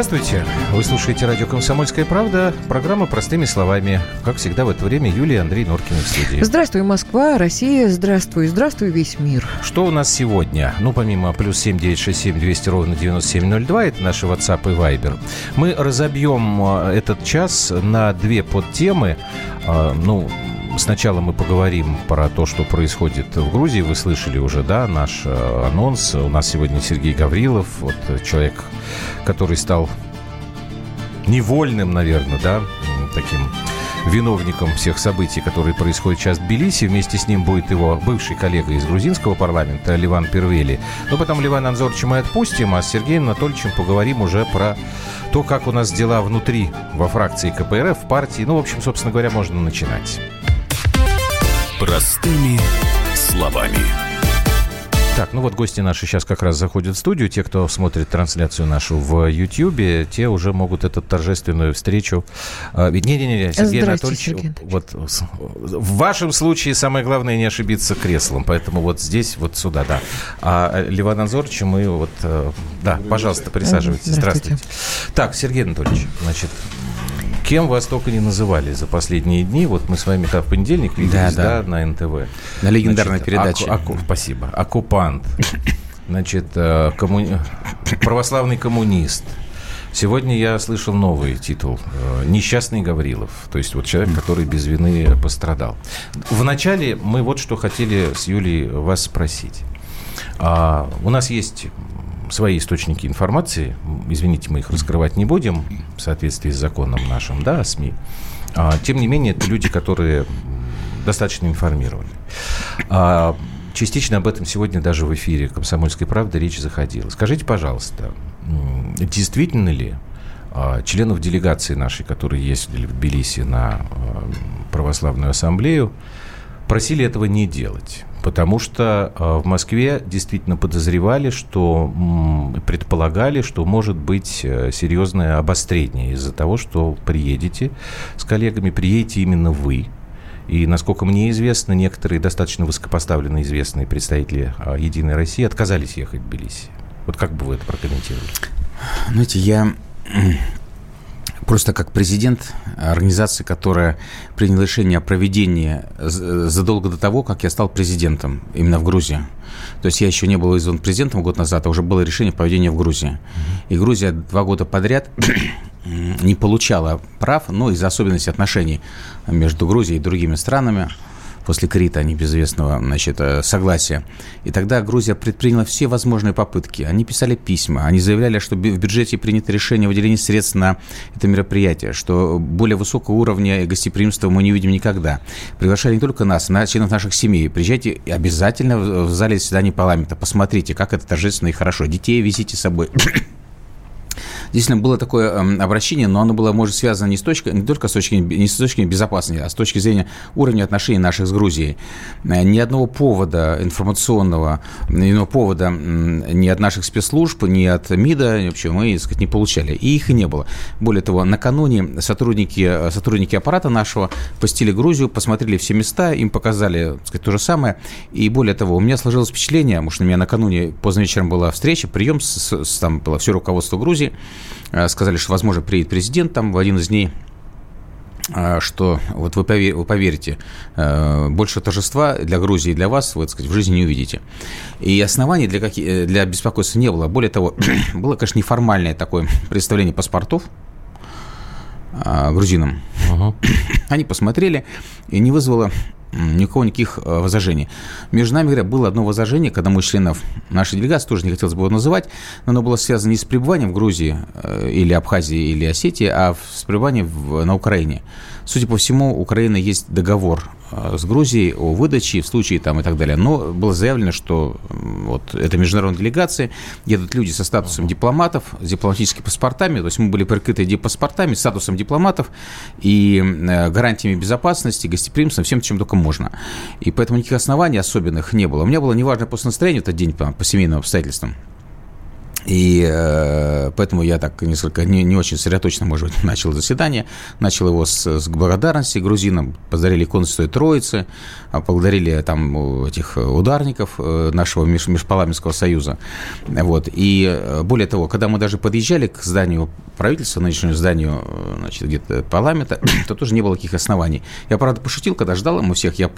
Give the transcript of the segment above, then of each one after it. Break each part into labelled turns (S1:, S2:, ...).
S1: Здравствуйте. Вы слушаете радио «Комсомольская правда». Программа «Простыми словами». Как всегда в это время Юлия Андрей Норкины в студии.
S2: Здравствуй, Москва, Россия, здравствуй, здравствуй, весь мир.
S1: Что у нас сегодня? Ну, помимо плюс семь девять шесть семь двести ровно девяносто семь ноль два, это наши WhatsApp и Viber. Мы разобьем э, этот час на две подтемы. Э, ну, Сначала мы поговорим про то, что происходит в Грузии. Вы слышали уже, да, наш э, анонс. У нас сегодня Сергей Гаврилов, вот человек, который стал невольным, наверное, да, таким виновником всех событий, которые происходят сейчас в Тбилиси. Вместе с ним будет его бывший коллега из грузинского парламента Ливан Первели. Но потом Ливана Анзорча мы отпустим, а с Сергеем Анатольевичем поговорим уже про то, как у нас дела внутри во фракции КПРФ, в партии. Ну, в общем, собственно говоря, можно начинать.
S3: Простыми словами.
S1: Так, ну вот гости наши сейчас как раз заходят в студию. Те, кто смотрит трансляцию нашу в YouTube, те уже могут эту торжественную встречу... А, не-не-не, Сергей Анатольевич, Сергей вот в вашем случае самое главное не ошибиться креслом, поэтому вот здесь, вот сюда, да. А Ливан Анзорович, мы вот... Э, да, пожалуйста, присаживайтесь. Здравствуйте. Здравствуйте. Так, Сергей Анатольевич, значит, Кем вас только не называли за последние дни. Вот мы с вами там в понедельник виделись, да, да. да на НТВ.
S4: На легендарной Значит, передаче.
S1: Аку, аку, спасибо. Оккупант. Значит, э, коммуни... православный коммунист. Сегодня я слышал новый титул э, «Несчастный Гаврилов». То есть вот человек, который без вины пострадал. Вначале мы вот что хотели с Юлей вас спросить. А, у нас есть свои источники информации, извините, мы их раскрывать не будем в соответствии с законом нашим, да, СМИ. А, тем не менее, это люди, которые достаточно информированы. А, частично об этом сегодня даже в эфире «Комсомольской правды» речь заходила. Скажите, пожалуйста, действительно ли а, членов делегации нашей, которые ездили в Тбилиси на православную ассамблею, просили этого не делать? Потому что э, в Москве действительно подозревали, что предполагали, что может быть э, серьезное обострение из-за того, что приедете с коллегами, приедете именно вы. И, насколько мне известно, некоторые достаточно высокопоставленные известные представители э, «Единой России» отказались ехать в Тбилиси. Вот как бы вы это прокомментировали?
S4: Знаете, я просто как президент организации, которая приняла решение о проведении задолго до того, как я стал президентом именно в Грузии. То есть я еще не был избран президентом год назад, а уже было решение проведения в Грузии. И Грузия два года подряд не получала прав, но из-за особенностей отношений между Грузией и другими странами – после Крита, небезвестного значит, э, согласия. И тогда Грузия предприняла все возможные попытки. Они писали письма, они заявляли, что в бюджете принято решение о выделении средств на это мероприятие, что более высокого уровня гостеприимства мы не увидим никогда. Приглашали не только нас, но и членов наших семей. Приезжайте обязательно в зале заседаний парламента, посмотрите, как это торжественно и хорошо. Детей везите с собой действительно было такое эм, обращение, но оно было, может, связано не, с точкой, не только с точки, не с точки безопасности, а с точки зрения уровня отношений наших с Грузией. Э, ни одного повода информационного, ни одного повода ни от наших спецслужб, ни от МИДа вообще мы, так сказать, не получали. И их и не было. Более того, накануне сотрудники, сотрудники аппарата нашего посетили Грузию, посмотрели все места, им показали, так сказать, то же самое. И более того, у меня сложилось впечатление, может, у меня накануне поздно вечером была встреча, прием, с, с, там было все руководство Грузии, Э, сказали, что, возможно, приедет президент там в один из дней э, что вот вы, повер, вы поверите, э, больше торжества для Грузии и для вас вы, так сказать, в жизни не увидите. И оснований для, как, для беспокойства не было. Более того, было, конечно, неформальное такое представление паспортов грузинам. Uh-huh. Они посмотрели, и не вызвало никакого никаких э, возражений. Между нами, говоря, было одно возражение к одному из членов нашей делегации, тоже не хотелось бы его называть, но оно было связано не с пребыванием в Грузии э, или Абхазии или Осетии, а с пребыванием в, на Украине. Судя по всему, у Украины есть договор с Грузией о выдаче в случае там и так далее. Но было заявлено, что вот это международная делегация, едут люди со статусом дипломатов, с дипломатическими паспортами, то есть мы были прикрыты паспортами, статусом дипломатов и э, гарантиями безопасности, гостеприимства, всем, чем только можно. И поэтому никаких оснований особенных не было. У меня было неважное после настроения в этот день по, по семейным обстоятельствам. И э, поэтому я так несколько не, не очень сосредоточенно, может быть, начал заседание. Начал его с, с благодарности грузинам. Икону Святой Троицы, а поблагодарили там этих ударников э, нашего меж, Межпарламентского союза. Вот. И э, более того, когда мы даже подъезжали к зданию правительства, нынешнему зданию значит, где-то парламента, то тоже не было таких оснований. Я, правда, пошутил, когда ждал мы всех, я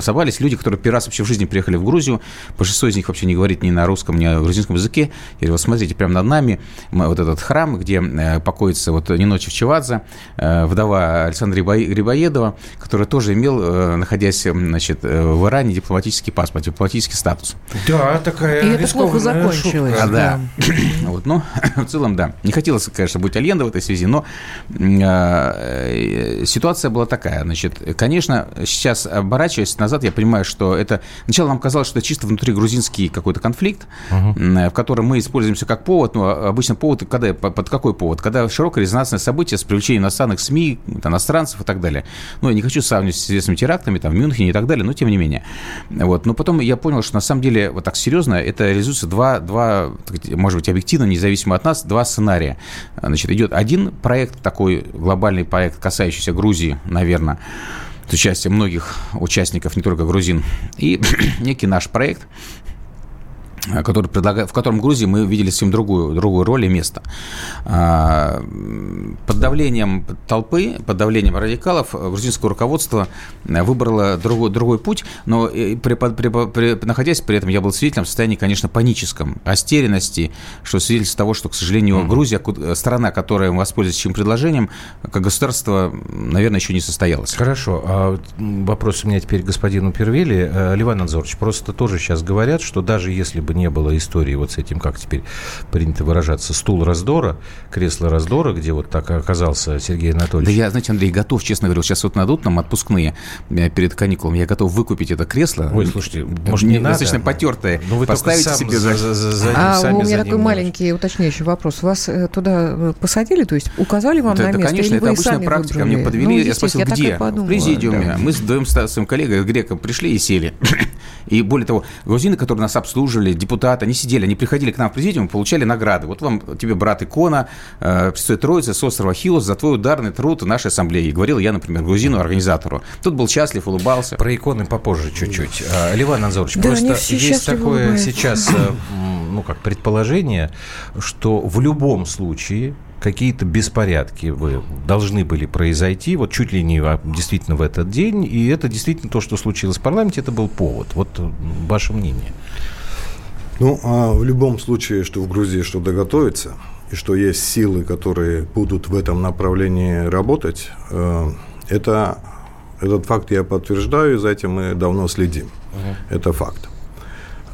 S4: собрались люди, которые первый раз вообще в жизни приехали в Грузию. Большинство из них вообще не говорит ни на русском, ни на грузинском языке. Я говорю, смотрите, прямо над нами вот этот храм, где э, покоится вот Ниночи Чевадзе, э, вдова Александра Грибоедова, которая тоже имел, э, находясь значит, в Иране, дипломатический паспорт, дипломатический статус.
S1: Да, такая
S2: И это плохо закончилось.
S4: А, да. вот, ну, в целом, да. Не хотелось, конечно, быть Альенда в этой связи, но э, ситуация была такая. Значит, конечно, сейчас, оборачиваясь назад, я понимаю, что это... Сначала нам казалось, что это чисто внутри грузинский какой-то конфликт, угу. в котором мы используемся как повод повод, ну, а обычно повод, когда, под какой повод? Когда широкое резонансное событие с привлечением иностранных СМИ, иностранцев и так далее. Ну, я не хочу сравнивать с известными терактами, там, в Мюнхене и так далее, но тем не менее. Вот. Но потом я понял, что на самом деле, вот так серьезно, это реализуется два, два может быть, объективно, независимо от нас, два сценария. Значит, идет один проект, такой глобальный проект, касающийся Грузии, наверное, с участием многих участников, не только грузин, и некий наш проект, который предлагает, в котором Грузии мы видели совсем другую, другую роль и место. А, под давлением толпы, под давлением радикалов грузинское руководство выбрало другой, другой путь, но при, при, при, находясь при этом, я был свидетелем в состоянии, конечно, паническом, растерянности, что свидетельство того, что, к сожалению, mm-hmm. Грузия, страна, которая воспользуется чем предложением, как государство, наверное, еще не состоялась.
S1: Хорошо. А вопрос у меня теперь к господину Первели. Э, Ливан Анзорович, просто тоже сейчас говорят, что даже если бы бы не было истории вот с этим, как теперь принято выражаться, стул раздора, кресло раздора, где вот так оказался Сергей Анатольевич.
S4: Да я, знаете, Андрей, готов, честно говоря, сейчас вот надут нам отпускные э, перед каникулами, я готов выкупить это кресло.
S1: Ой, слушайте, может, не
S4: Достаточно
S1: надо?
S4: потертое. Ну, вы поставить себе
S2: за, за, за, за А сами у меня такой можете. маленький уточняющий вопрос. Вас э, туда э, посадили, то есть указали вам
S4: это,
S2: на место?
S4: конечно, это обычная практика.
S2: Выбрали?
S4: Мне подвели, ну, я спросил, я где? В президиуме. Да. Мы с двоим своим коллегой, греком, пришли и сели. И более того, грузины, которые нас обслуживали, депутаты, они сидели, они приходили к нам в президиум, получали награды. Вот вам тебе брат икона, э, Престой Троицы с острова Хиос за твой ударный труд в нашей ассамблее. И говорил я, например, грузину, организатору. Тут был счастлив, улыбался.
S1: Про иконы попозже чуть-чуть. А, Ливан Анзорович, да, просто есть такое улыбаются. сейчас, э, ну как, предположение, что в любом случае какие-то беспорядки вы должны были произойти, вот чуть ли не действительно в этот день, и это действительно то, что случилось в парламенте, это был повод. Вот ваше мнение.
S5: Ну, а в любом случае, что в Грузии что-то готовится, и что есть силы, которые будут в этом направлении работать, э, это, этот факт я подтверждаю, и за этим мы давно следим. Uh-huh. Это факт.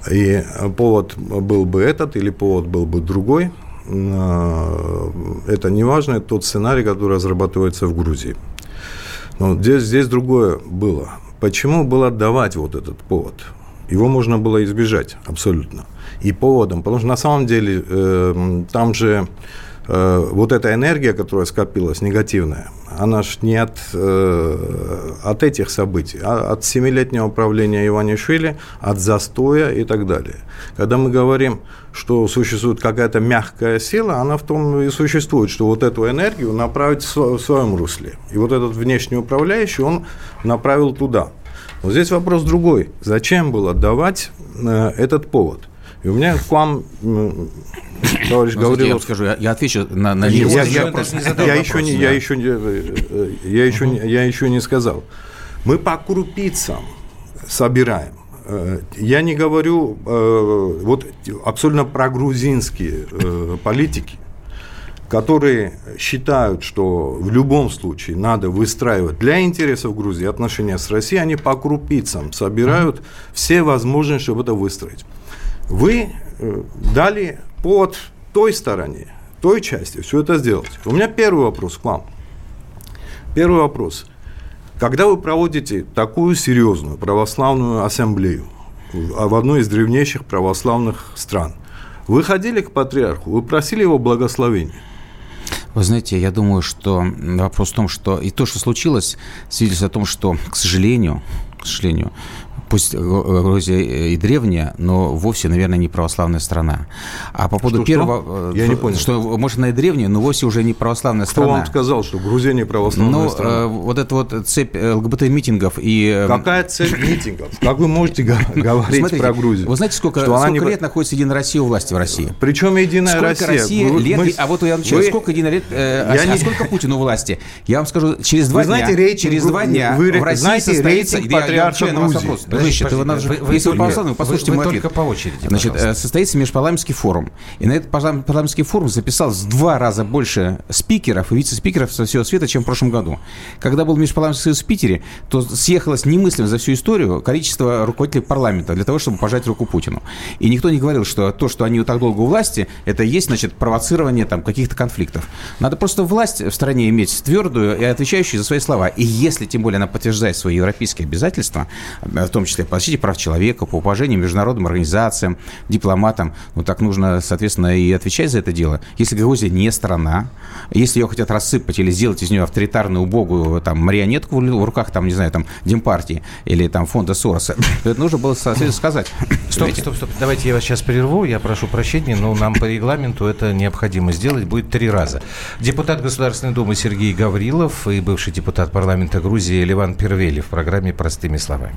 S5: И повод был бы этот, или повод был бы другой, э, это не важно, это тот сценарий, который разрабатывается в Грузии. Но здесь, здесь другое было. Почему было давать вот этот повод? Его можно было избежать абсолютно и поводом. Потому что на самом деле э, там же э, вот эта энергия, которая скопилась, негативная, она же не от, э, от этих событий, а от семилетнего правления Иванишвили, от застоя и так далее. Когда мы говорим, что существует какая-то мягкая сила, она в том и существует, что вот эту энергию направить в своем русле. И вот этот внешний управляющий, он направил туда. Но здесь вопрос другой. Зачем было давать э, этот повод? И у меня к вам,
S4: товарищ ну, Гаврилов... Я скажу, я, я отвечу на, на я,
S5: я, я, я, еще не, я, еще, я, еще, не, я еще не сказал. Мы по крупицам собираем. Э, я не говорю э, вот абсолютно про грузинские э, политики, которые считают, что в любом случае надо выстраивать для интересов Грузии отношения с Россией, они по крупицам собирают все возможности, чтобы это выстроить вы э, дали под той стороне, той части все это сделать. У меня первый вопрос к вам. Первый вопрос. Когда вы проводите такую серьезную православную ассамблею в одной из древнейших православных стран, вы ходили к патриарху, вы просили его благословения?
S4: Вы знаете, я думаю, что вопрос в том, что и то, что случилось, свидетельствует о том, что, к сожалению, к к сожалению пусть Грузия и древняя, но вовсе, наверное, не православная страна. А по поводу что, первого...
S5: Что? Я не понял.
S4: Что, может, она и древняя, но вовсе уже не православная
S5: Кто
S4: страна.
S5: Кто вам сказал, что Грузия не православная
S4: ну,
S5: страна?
S4: Э, вот эта вот цепь ЛГБТ-митингов и...
S5: Какая цепь митингов? Как вы можете говорить Смотрите, про Грузию?
S4: Вы знаете, сколько, сколько не... лет находится Единая Россия у власти в России?
S5: Причем Единая
S4: сколько
S5: Россия?
S4: Россия
S5: вы,
S4: лет...
S5: Мы...
S4: А вот я начал. Вы... Сколько Единая. Э, я а, не... сколько Путин у власти? Я вам скажу, через два
S5: вы
S4: дня...
S5: Знаете, рейтинг,
S4: через два дня
S5: вы,
S4: в России
S5: знаете,
S4: состоится...
S5: рейтинг патриарха Грузии.
S4: Подождите, вы, если вы православный, послушайте
S1: вы,
S4: мой
S1: вы
S4: ответ.
S1: только по очереди,
S4: Значит, пожалуйста. состоится межпарламентский форум. И на этот парламентский форум записалось в два раза больше спикеров и вице-спикеров со всего света, чем в прошлом году. Когда был межпарламентский союз в Питере, то съехалось немыслимо за всю историю количество руководителей парламента для того, чтобы пожать руку Путину. И никто не говорил, что то, что они вот так долго у власти, это и есть, значит, провоцирование там каких-то конфликтов. Надо просто власть в стране иметь твердую и отвечающую за свои слова. И если, тем более, она подтверждает свои европейские обязательства, в том числе по защите прав человека, по уважению международным организациям, дипломатам, ну так нужно, соответственно, и отвечать за это дело. Если Грузия не страна, если ее хотят рассыпать или сделать из нее авторитарную, убогую там, марионетку в руках, там, не знаю, там, Демпартии или там фонда Сороса, то это нужно было, соответственно, сказать.
S1: Стоп, стоп, стоп. Давайте я вас сейчас прерву. Я прошу прощения, но нам по регламенту это необходимо сделать. Будет три раза. Депутат Государственной Думы Сергей Гаврилов и бывший депутат парламента Грузии Ливан Первели в программе «Простыми словами».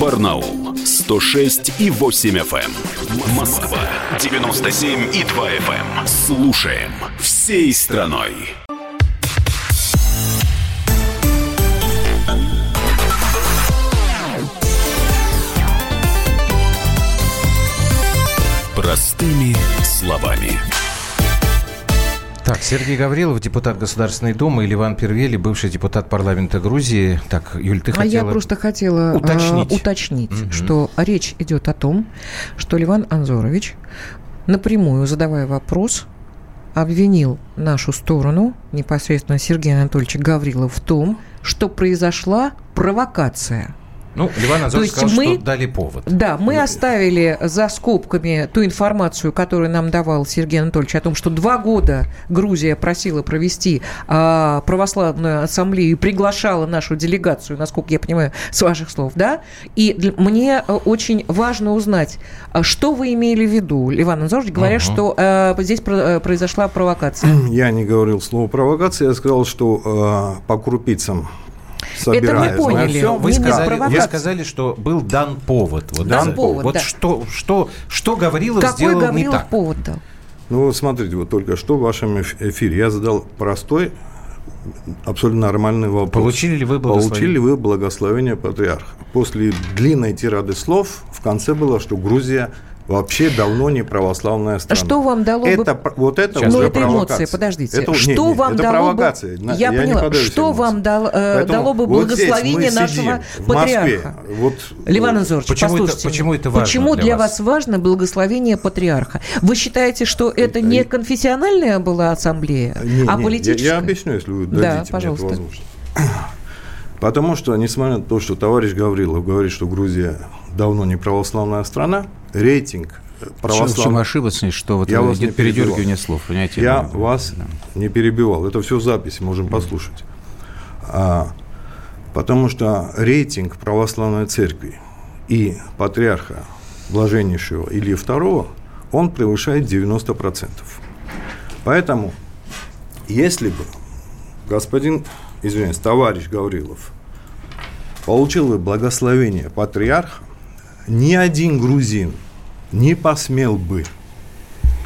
S3: Барнаул 106 и 8 FM. Эм. Москва 97 и 2 FM. Эм. Слушаем всей страной. Простыми словами.
S1: Так, Сергей Гаврилов, депутат Государственной Думы, или Иван Первели, бывший депутат парламента Грузии. Так, Юль, ты хотела...
S2: А я просто хотела уточнить, а, уточнить угу. что речь идет о том, что Ливан Анзорович, напрямую задавая вопрос, обвинил нашу сторону, непосредственно Сергея Анатольевича Гаврилова, в том, что произошла провокация –
S1: ну, Ливан Азов сказал, мы, что дали повод.
S2: Да, мы ну, оставили за скобками ту информацию, которую нам давал Сергей Анатольевич о том, что два года Грузия просила провести а, православную ассамблею и приглашала нашу делегацию, насколько я понимаю, с ваших слов, да? И для, мне э, очень важно узнать, а что вы имели в виду, Ливан Анатольевич, говоря, угу. что а, здесь про, э, произошла провокация.
S5: Я не говорил слово провокация, я сказал, что а, по крупицам собирает.
S2: Это мы поняли. Все,
S1: вы, сказали, вы сказали, что был дан повод. Вот,
S2: дан да? повод,
S1: Вот
S2: да.
S1: что, что, что Гаврилов
S2: Какой
S1: сделал
S2: Гаврилов
S1: не так?
S2: повод дал?
S5: Ну, смотрите, вот только что в вашем эфире я задал простой, абсолютно нормальный вопрос.
S1: Получили ли вы благословение?
S5: Получили ли вы благословение патриарха? После длинной тирады слов в конце было, что Грузия вообще давно не православная страна.
S2: Что вам дало
S5: это,
S2: бы...
S5: Вот это
S2: Сейчас, уже это эмоции, подождите. Это, что нет, нет, вам это дало провокация. бы... Я, я поняла. Что эмоции. вам дал, э, дало бы благословение вот нашего патриарха? Вот, Ливан Анзорович,
S1: почему послушайте. Это, почему это важно
S2: Почему
S1: для,
S2: для
S1: вас?
S2: вас важно благословение патриарха? Вы считаете, что это не конфессиональная была ассамблея,
S5: не,
S2: а
S5: не,
S2: политическая?
S5: Я, я объясню, если вы дадите
S2: да,
S5: пожалуйста. мне эту возможность. Потому что, несмотря на то, что товарищ Гаврилов говорит, что Грузия давно не православная страна, рейтинг
S4: православных... В чем ошибочность, что вот
S5: я идет
S4: передергивание слов,
S5: понимаете? Я ну, вас да. не перебивал. Это все записи, можем mm. послушать. А, потому что рейтинг православной церкви и патриарха блаженнейшего Ильи II, он превышает 90%. Поэтому, если бы господин, извиняюсь, товарищ Гаврилов получил бы благословение патриарха, ни один грузин – не посмел бы.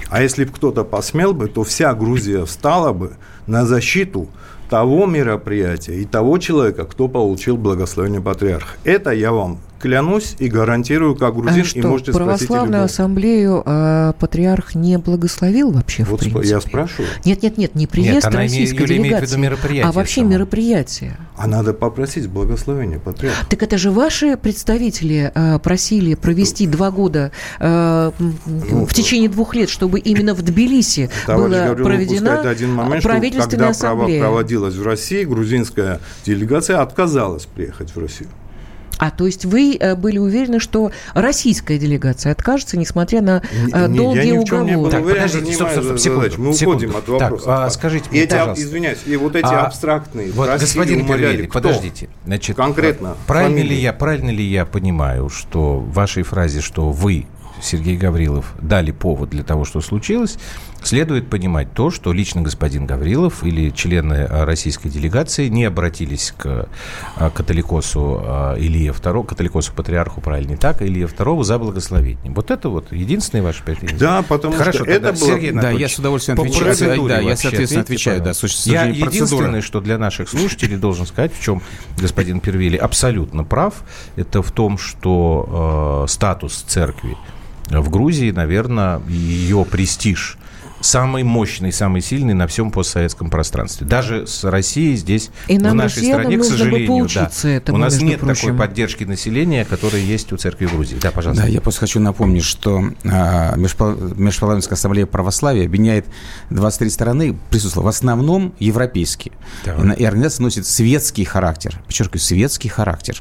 S5: А если бы кто-то посмел бы, то вся Грузия встала бы на защиту того мероприятия и того человека, кто получил благословение патриарха. Это я вам клянусь и гарантирую, как грузин,
S2: а что,
S5: и можете спросить
S2: православную
S5: любого.
S2: ассамблею а, патриарх не благословил вообще,
S5: Вот
S2: в принципе?
S5: я спрашиваю.
S2: Нет, нет, нет, не приезд
S1: Нет,
S2: российской
S1: Юлия имеет в
S2: делегации,
S1: виду мероприятие
S2: а вообще
S1: само.
S2: мероприятие.
S5: А надо попросить благословения патриарха.
S2: Так это же ваши представители а, просили провести два года а,
S5: Ну,
S2: в течение двух лет, чтобы именно в Тбилиси была
S5: Гаврилов
S2: проведена
S5: упускает один момент, что
S2: правительственная
S5: когда право
S2: ассамблея.
S5: проводилось в России, грузинская делегация отказалась приехать в Россию.
S2: А то есть вы э, были уверены, что российская делегация откажется, несмотря на э,
S5: Не- не,
S2: долгие
S5: я ни в чем не был
S2: уговоры?
S1: Так,
S5: уверен,
S1: подождите, стоп, стоп, стоп, секунду,
S5: Мы
S1: секунду.
S5: уходим от
S1: Так,
S5: вопроса.
S1: а скажите мне,
S5: эти,
S1: пожалуйста.
S5: извиняюсь, и вот эти
S1: А,
S5: абстрактные
S1: Вот,
S5: России
S1: господин
S5: умоляли,
S1: Первели, подождите. Значит,
S5: Конкретно,
S1: Правильно
S5: фамилии.
S1: ли, я, правильно ли я понимаю, что в вашей фразе, что вы, Сергей Гаврилов, дали повод для того, что случилось, следует понимать то, что лично господин Гаврилов или члены а, российской делегации не обратились к а, католикосу а, Илье II, католикосу патриарху, правильно, не так, Илье II за благословением. Вот это вот единственная ваша претензия.
S5: Да, потому
S1: Хорошо,
S5: что
S1: тогда,
S5: это было...
S1: Сергей
S4: Да,
S1: Анатольевич,
S4: я с удовольствием
S1: по
S4: отвечаю.
S1: процедуре
S4: Да, я, соответственно, отвечаю, да,
S1: пожалуйста.
S4: с точки
S1: Я
S4: процедуры.
S1: единственное, что для наших слушателей должен сказать, в чем господин Первили абсолютно прав, это в том, что э, статус церкви в Грузии, наверное, ее престиж самый мощный, самый сильный на всем постсоветском пространстве. Даже с Россией здесь,
S2: И нам,
S1: в нашей стране, к сожалению, да,
S2: этому,
S1: у нас нет
S2: прочим.
S1: такой поддержки населения, которая есть у церкви Грузии. Да, пожалуйста.
S4: Да, я просто хочу напомнить, что а, Межпа- Межпарламентская ассамблея православия объединяет 23 страны, присутствовала в основном европейские.
S1: Так.
S4: И, и организация носит светский характер. Подчеркиваю, светский характер.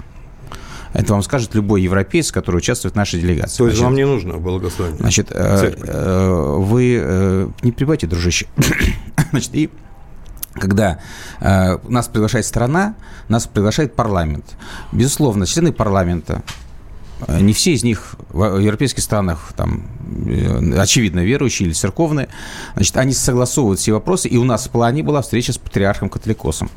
S4: Это вам скажет любой европеец, который участвует в нашей делегации.
S5: То есть
S4: Значит,
S5: вам не нужно благословение?
S4: Значит, э,
S5: Церковь.
S4: э, вы э, не прибавьте, дружище. Значит, и когда э, нас приглашает страна, нас приглашает парламент. Безусловно, члены парламента, не все из них в европейских странах, там, э, очевидно, верующие или церковные, значит, они согласовывают все вопросы, и у нас в плане была встреча с патриархом Католикосом.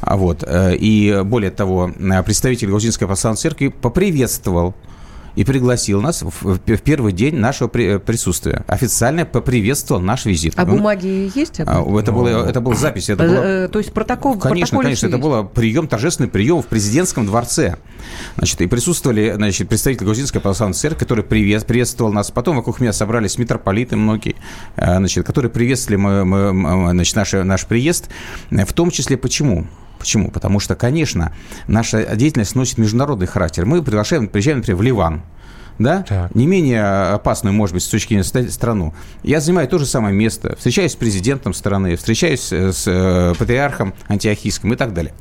S4: А вот, э, и более того, э, представитель Грузинской православной церкви поприветствовал и пригласил нас в, в первый день нашего при- э, присутствия. Официально поприветствовал наш визит.
S2: А
S4: Он-
S2: бумаги есть?
S4: а, это, было, это была запись. Это было...
S2: э, То есть протокол
S4: Конечно, конечно, это был прием, торжественный прием в президентском дворце. Значит, и присутствовали значит, представители Грузинской православной церкви, который привет, приветствовал нас. Потом вокруг меня собрались митрополиты многие, э, значит, которые приветствовали мы, мы- значит, наш, наш приезд. В том числе почему? Почему? Потому что, конечно, наша деятельность носит международный характер. Мы приглашаем, приезжаем, например, в Ливан, да,
S1: Так.
S4: не менее опасную, может быть, с точки зрения страну. Я занимаю то же самое место, встречаюсь с президентом страны, встречаюсь э, с э, патриархом антиохийским и так далее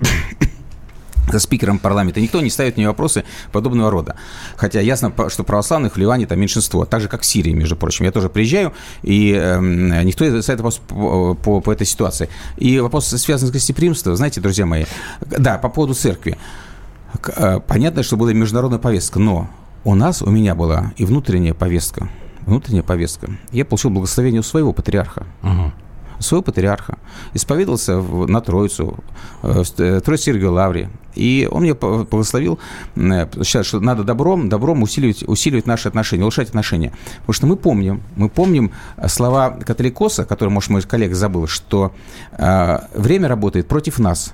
S4: со спикером парламента. Никто не ставит мне вопросы подобного рода. Хотя ясно, что православных в Ливане там меньшинство. Так же, как в Сирии, между прочим. Я тоже приезжаю, и эм, никто не ставит вопрос по, по- по этой ситуации. И вопрос связан с гостеприимством. Знаете, друзья мои, да, по поводу церкви. Э, Понятно, что была международная повестка, но у нас, у меня была и внутренняя повестка. Внутренняя повестка. Я получил благословение у своего патриарха
S1: Мгм.
S4: Своего патриарха, исповедовался на Троицу, э, в э, Троице-Сергиевой Лавре. И он мне благословил, э, считает, что надо добром, добром усиливать, усиливать наши отношения, улучшать отношения. Потому что мы помним, мы помним слова католикоса, который, может, мой коллега забыл, что э, время работает против нас.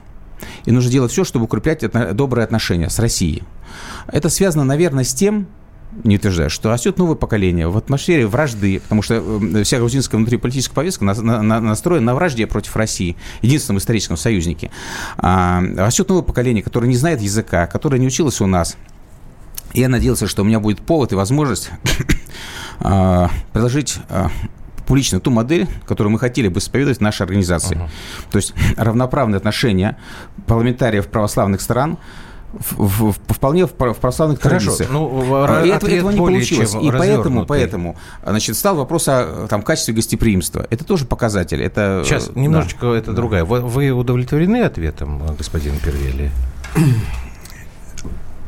S4: И нужно делать все, чтобы укреплять добрые отношения с Россией. Это связано, наверное, с тем, не утверждаю, что растет новое поколение в атмосфере вражды, потому что э, вся грузинская внутриполитическая повестка на- на- на- настроена на вражде против России, единственном историческом союзнике. А, растет новое поколение, которое не знает языка, которое не училось у нас. И я надеялся, что у меня будет повод и возможность а, предложить а, публично ту модель, которую мы хотели бы исповедовать в нашей организации. То есть равноправные отношения парламентариев православных стран в, в- вполне в, в православных
S1: Хорошо,
S4: традициях.
S1: ну,
S4: А, и
S1: ответ
S4: этого не получилось. И поэтому, поэтому значит, стал вопрос о там, качестве гостеприимства. Это тоже показатель. Это,
S1: Сейчас,
S4: э,
S1: немножечко
S4: да.
S1: это другая. Вы, вы удовлетворены ответом, э, господин Первели?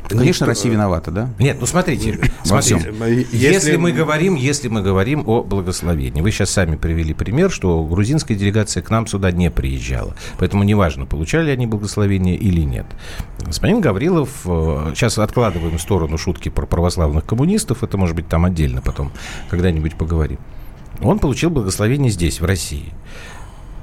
S4: Конечно, Россия виновата, да?
S1: Нет, ну смотрите, смотрите. Если,
S5: Если-
S1: мы говорим, если мы говорим о благословении, вы сейчас сами привели пример, что грузинская делегация к нам сюда не приезжала, поэтому неважно, получали они благословение или нет. Господин Гаврилов, э, сейчас откладываем в сторону шутки про православных коммунистов, это может быть там отдельно потом когда-нибудь поговорим. Он получил благословение здесь, в России.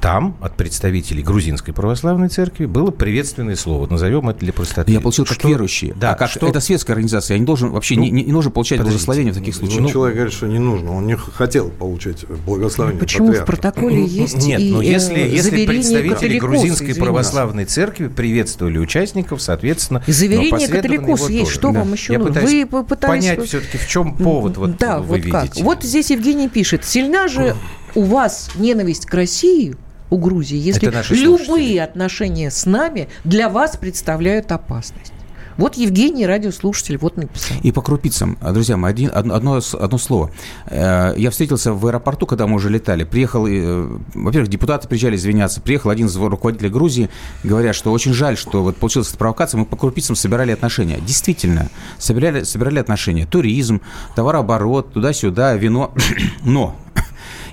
S1: Там от представителей грузинской православной церкви было приветственное слово. Назовем это для простоты.
S4: Я получил как
S1: что,
S4: верующий.
S1: Да,
S4: а как
S1: что,
S4: это светская организация. Я не должен вообще
S1: Ну,
S4: не, не нужно получать
S1: подождите.
S4: благословение в таких случаях.
S5: Ну,
S1: Ну,
S5: человек говорит, что не нужно. Он не хотел получать благословение
S2: Почему в
S5: патриарха.
S2: протоколе есть
S1: Нет,
S2: и
S1: но
S2: э,
S1: если, если
S2: заверение
S1: представители грузинской
S2: извините.
S1: православной церкви приветствовали участников, соответственно,
S2: И заверение
S1: его
S2: есть.
S1: тоже.
S2: Что
S1: Да.
S2: вам еще
S1: Я
S2: нужно? Вы попытались-
S1: понять все-таки, в чем повод вот
S2: да,
S1: вы
S2: вот как.
S1: видите.
S2: Вот здесь Евгений пишет. Сильна же у вас ненависть к России, у Грузии, если любые отношения с нами для вас представляют опасность. Вот Евгений, радиослушатель, вот написал.
S4: И по крупицам, друзья мои, один, одно, одно слово. Э, Я встретился в аэропорту, когда мы уже летали. Приехал, э, во-первых, депутаты приезжали извиняться. Приехал один из руководителей Грузии, говоря, что очень жаль, что вот получилась эта провокация. Мы по крупицам собирали отношения. Действительно, собирали, собирали отношения. Туризм, товарооборот, туда-сюда, вино. Но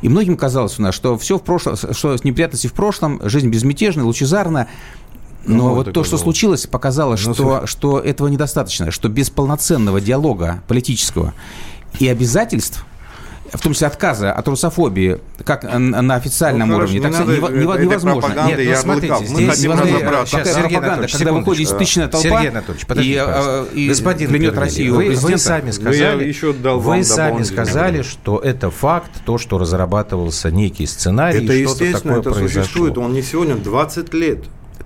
S4: и многим казалось у нас, что все в прошлом, что неприятности в прошлом, жизнь безмятежна, лучезарна. Но
S5: Кому
S4: вот то, что случилось, показало,
S5: Ну,
S4: что,
S5: слушай.
S4: что этого недостаточно, что без полноценного диалога политического и обязательств, в том числе отказа от русофобии, как на официальном
S5: Ну,
S4: уровне,
S5: хорошо,
S4: так
S5: не
S4: сказать,
S5: надо
S4: невозможно.
S1: Нет, ну, смотрите.
S5: Мы
S1: здесь невозможно-. Сейчас, Сергей
S4: пропаганда,
S1: Анатольевич,
S4: когда выходит тысячная толпа
S1: Сергей Анатольевич, подождите,
S4: и,
S1: пожалуйста.
S4: и
S1: Господин
S4: клянет Россию
S1: вы, вы сами
S5: Ну,
S1: сказали,
S5: еще дал
S1: вы сами сказали, что это факт, то, что разрабатывался некий сценарий,
S5: Это
S1: и что-то такое
S5: это
S1: произошло.
S5: существует. Он не сегодня, 20 лет.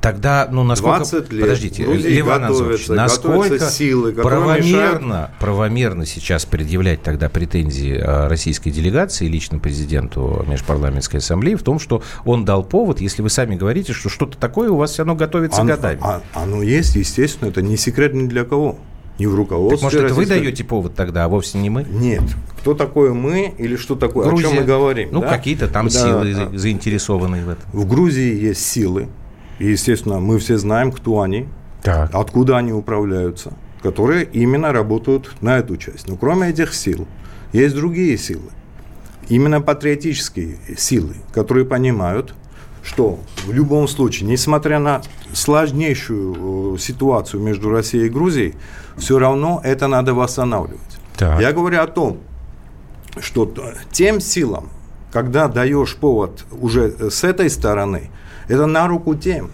S1: Тогда, ну, насколько...
S5: 20 лет.
S1: Подождите,
S5: Грузии
S1: Леван насколько
S5: силы,
S1: правомерно, правомерно сейчас предъявлять тогда претензии э, российской делегации лично президенту Межпарламентской ассамблеи в том, что он дал повод, если вы сами говорите, что что-то такое у вас все равно готовится
S5: Оно-
S1: годами.
S5: а- оно есть, естественно, это не секрет ни для кого. Ни в
S1: Так,
S5: руководстве.
S1: может, это вы
S5: российской-
S1: даете повод тогда, а вовсе не мы?
S5: Нет. Кто такое мы или что такое? О
S1: Грузия.
S5: чем мы говорим?
S1: Ну,
S5: да?
S1: какие-то там
S5: Да,
S1: силы
S5: а,
S1: за- заинтересованные в этом.
S5: В Грузии есть силы. И, естественно, мы все знаем, кто они,
S1: Так.
S5: откуда они управляются, которые именно работают на эту часть. Но кроме этих сил, есть другие силы. Именно патриотические силы, которые понимают, что в любом случае, несмотря на сложнейшую э, ситуацию между Россией и Грузией, все равно это надо восстанавливать.
S1: Так.
S5: Я говорю о том, что тем силам, когда даешь повод уже э, с этой стороны, это на руку тем.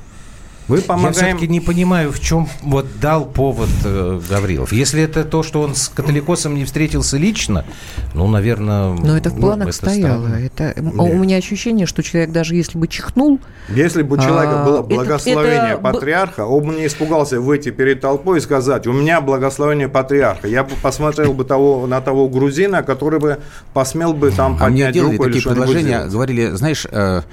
S5: Мы
S1: Я
S5: помогаем...
S1: все-таки не понимаю, в чем вот дал повод э, Гаврилов. Если это то, что он с католикосом не встретился лично, ну, наверное...
S2: Но это в
S1: ну,
S2: планах
S1: это
S2: стояло.
S1: странно.
S2: Это, м, у меня ощущение, что человек даже если бы чихнул,
S5: Если бы у человека
S2: А,
S5: было
S2: это-
S5: благословение
S2: это б-
S5: патриарха, он бы не испугался выйти перед толпой и сказать, у меня благословение патриарха. Я бы посмотрел бы того, на того грузина, который бы посмел бы там
S4: А мне
S5: поднять
S4: делали
S5: руку
S4: такие предложения,
S5: сделать.
S4: говорили, знаешь, э,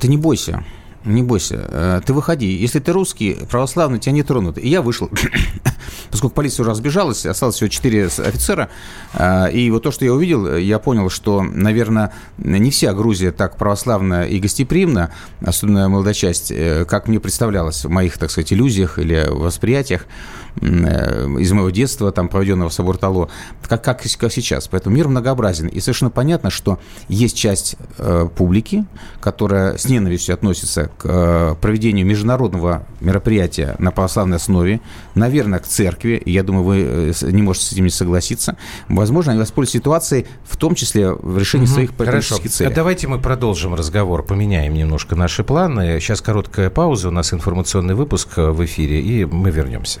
S4: ты не бойся, не бойся, э, ты выходи. Если ты русский, православный, тебя не тронут. И я вышел. Поскольку полиция уже разбежалась, осталось всего четыре офицера. э, И вот то, что я увидел, я понял, что, наверное, не вся Грузия так православна и гостеприимна, особенно молодая часть, э, как мне представлялось в моих, так сказать, иллюзиях или восприятиях э, из моего детства, там, проведенного в Собор-Тало, как, как, как сейчас. Поэтому мир многообразен. И совершенно понятно, что есть часть э, публики, которая с ненавистью относится к э, проведению международного мероприятия на православной основе, наверное, к церкви. Я думаю, вы э, не можете с этим не согласиться. Возможно, они воспользуются ситуацией, в том числе в решении своих
S1: Хорошо.
S4: политических целей.
S1: Давайте мы продолжим разговор, поменяем немножко наши планы. Сейчас короткая пауза, у нас информационный выпуск э, в эфире, и мы вернемся.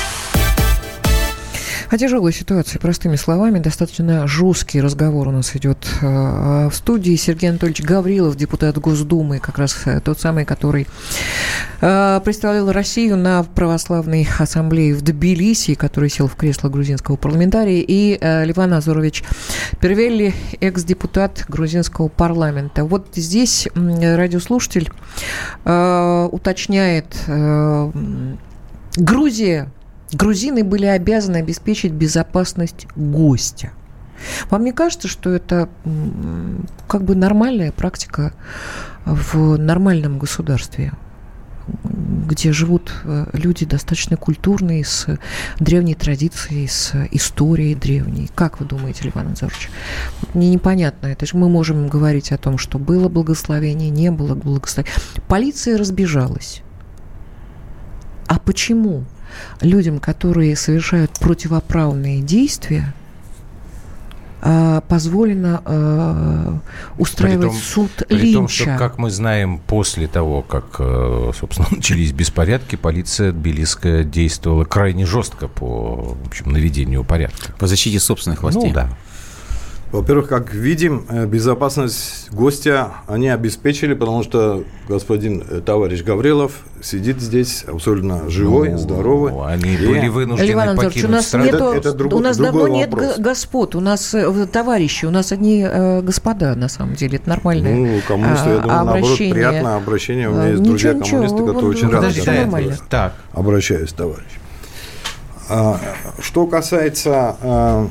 S2: О тяжелой ситуации, простыми словами, достаточно жесткий разговор у нас идет э, в студии. Сергей Анатольевич Гаврилов, депутат Госдумы, как раз э, тот самый, который э, представлял Россию на православной ассамблее в Тбилиси, который сел в кресло грузинского парламентария, и Ливан Азорович Первелли, экс-депутат грузинского парламента. Вот здесь радиослушатель уточняет, Грузия грузины были обязаны обеспечить безопасность гостя. Вам не кажется, что это как бы нормальная практика в нормальном государстве, где живут э, люди достаточно культурные, с древней традицией, с историей древней? Как вы думаете, Ливан Анзорович? Мне непонятно. Это же мы можем говорить о том, что было благословение, не было благословения. Полиция разбежалась. А почему? Людям, которые совершают противоправные действия, а, позволено э, устраивать
S1: при том,
S2: суд
S1: при
S2: линча.
S1: Том, что, как мы знаем, после того, как, э, собственно, начались беспорядки, полиция тбилисская действовала крайне жестко по в общем, наведению порядка.
S4: По защите собственных властей.
S1: Ну, да.
S5: Во-первых, как видим, э, безопасность гостя они обеспечили, потому что господин э, товарищ Гаврилов сидит здесь абсолютно живой, ну, здоровый.
S1: Они и... были вынуждены
S2: Ливан Анатольевич, у нас,
S1: страну.
S2: нету,
S5: это, это друг,
S2: у нас давно
S5: вопрос.
S2: нет господ, у нас э, товарищи, у нас одни э, господа, на самом деле, это нормальное
S5: Ну, коммунисты, я думаю, наоборот, приятное обращение. У меня есть
S2: ничего,
S5: друзья
S2: ничего,
S5: коммунисты, которые очень рады.
S1: Так.
S5: Обращаюсь, товарищ. А, что касается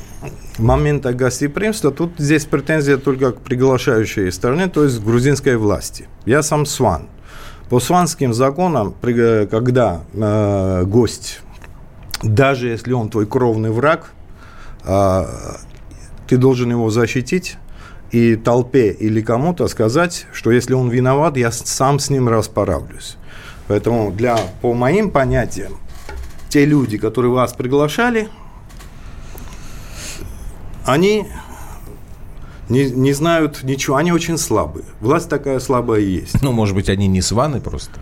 S5: момента гостеприимства, тут здесь претензия только к приглашающей стороне, то есть к грузинской власти. Я сам сван. По сванским законам, когда э, гость, даже если он твой кровный враг, э, ты должен его защитить и толпе или кому-то сказать, что если он виноват, я сам с ним расправлюсь. Поэтому для, по моим понятиям, те люди, которые вас приглашали, они не, не знают ничего, они очень слабые. Власть такая слабая есть.
S1: Ну, может быть, они не сваны просто?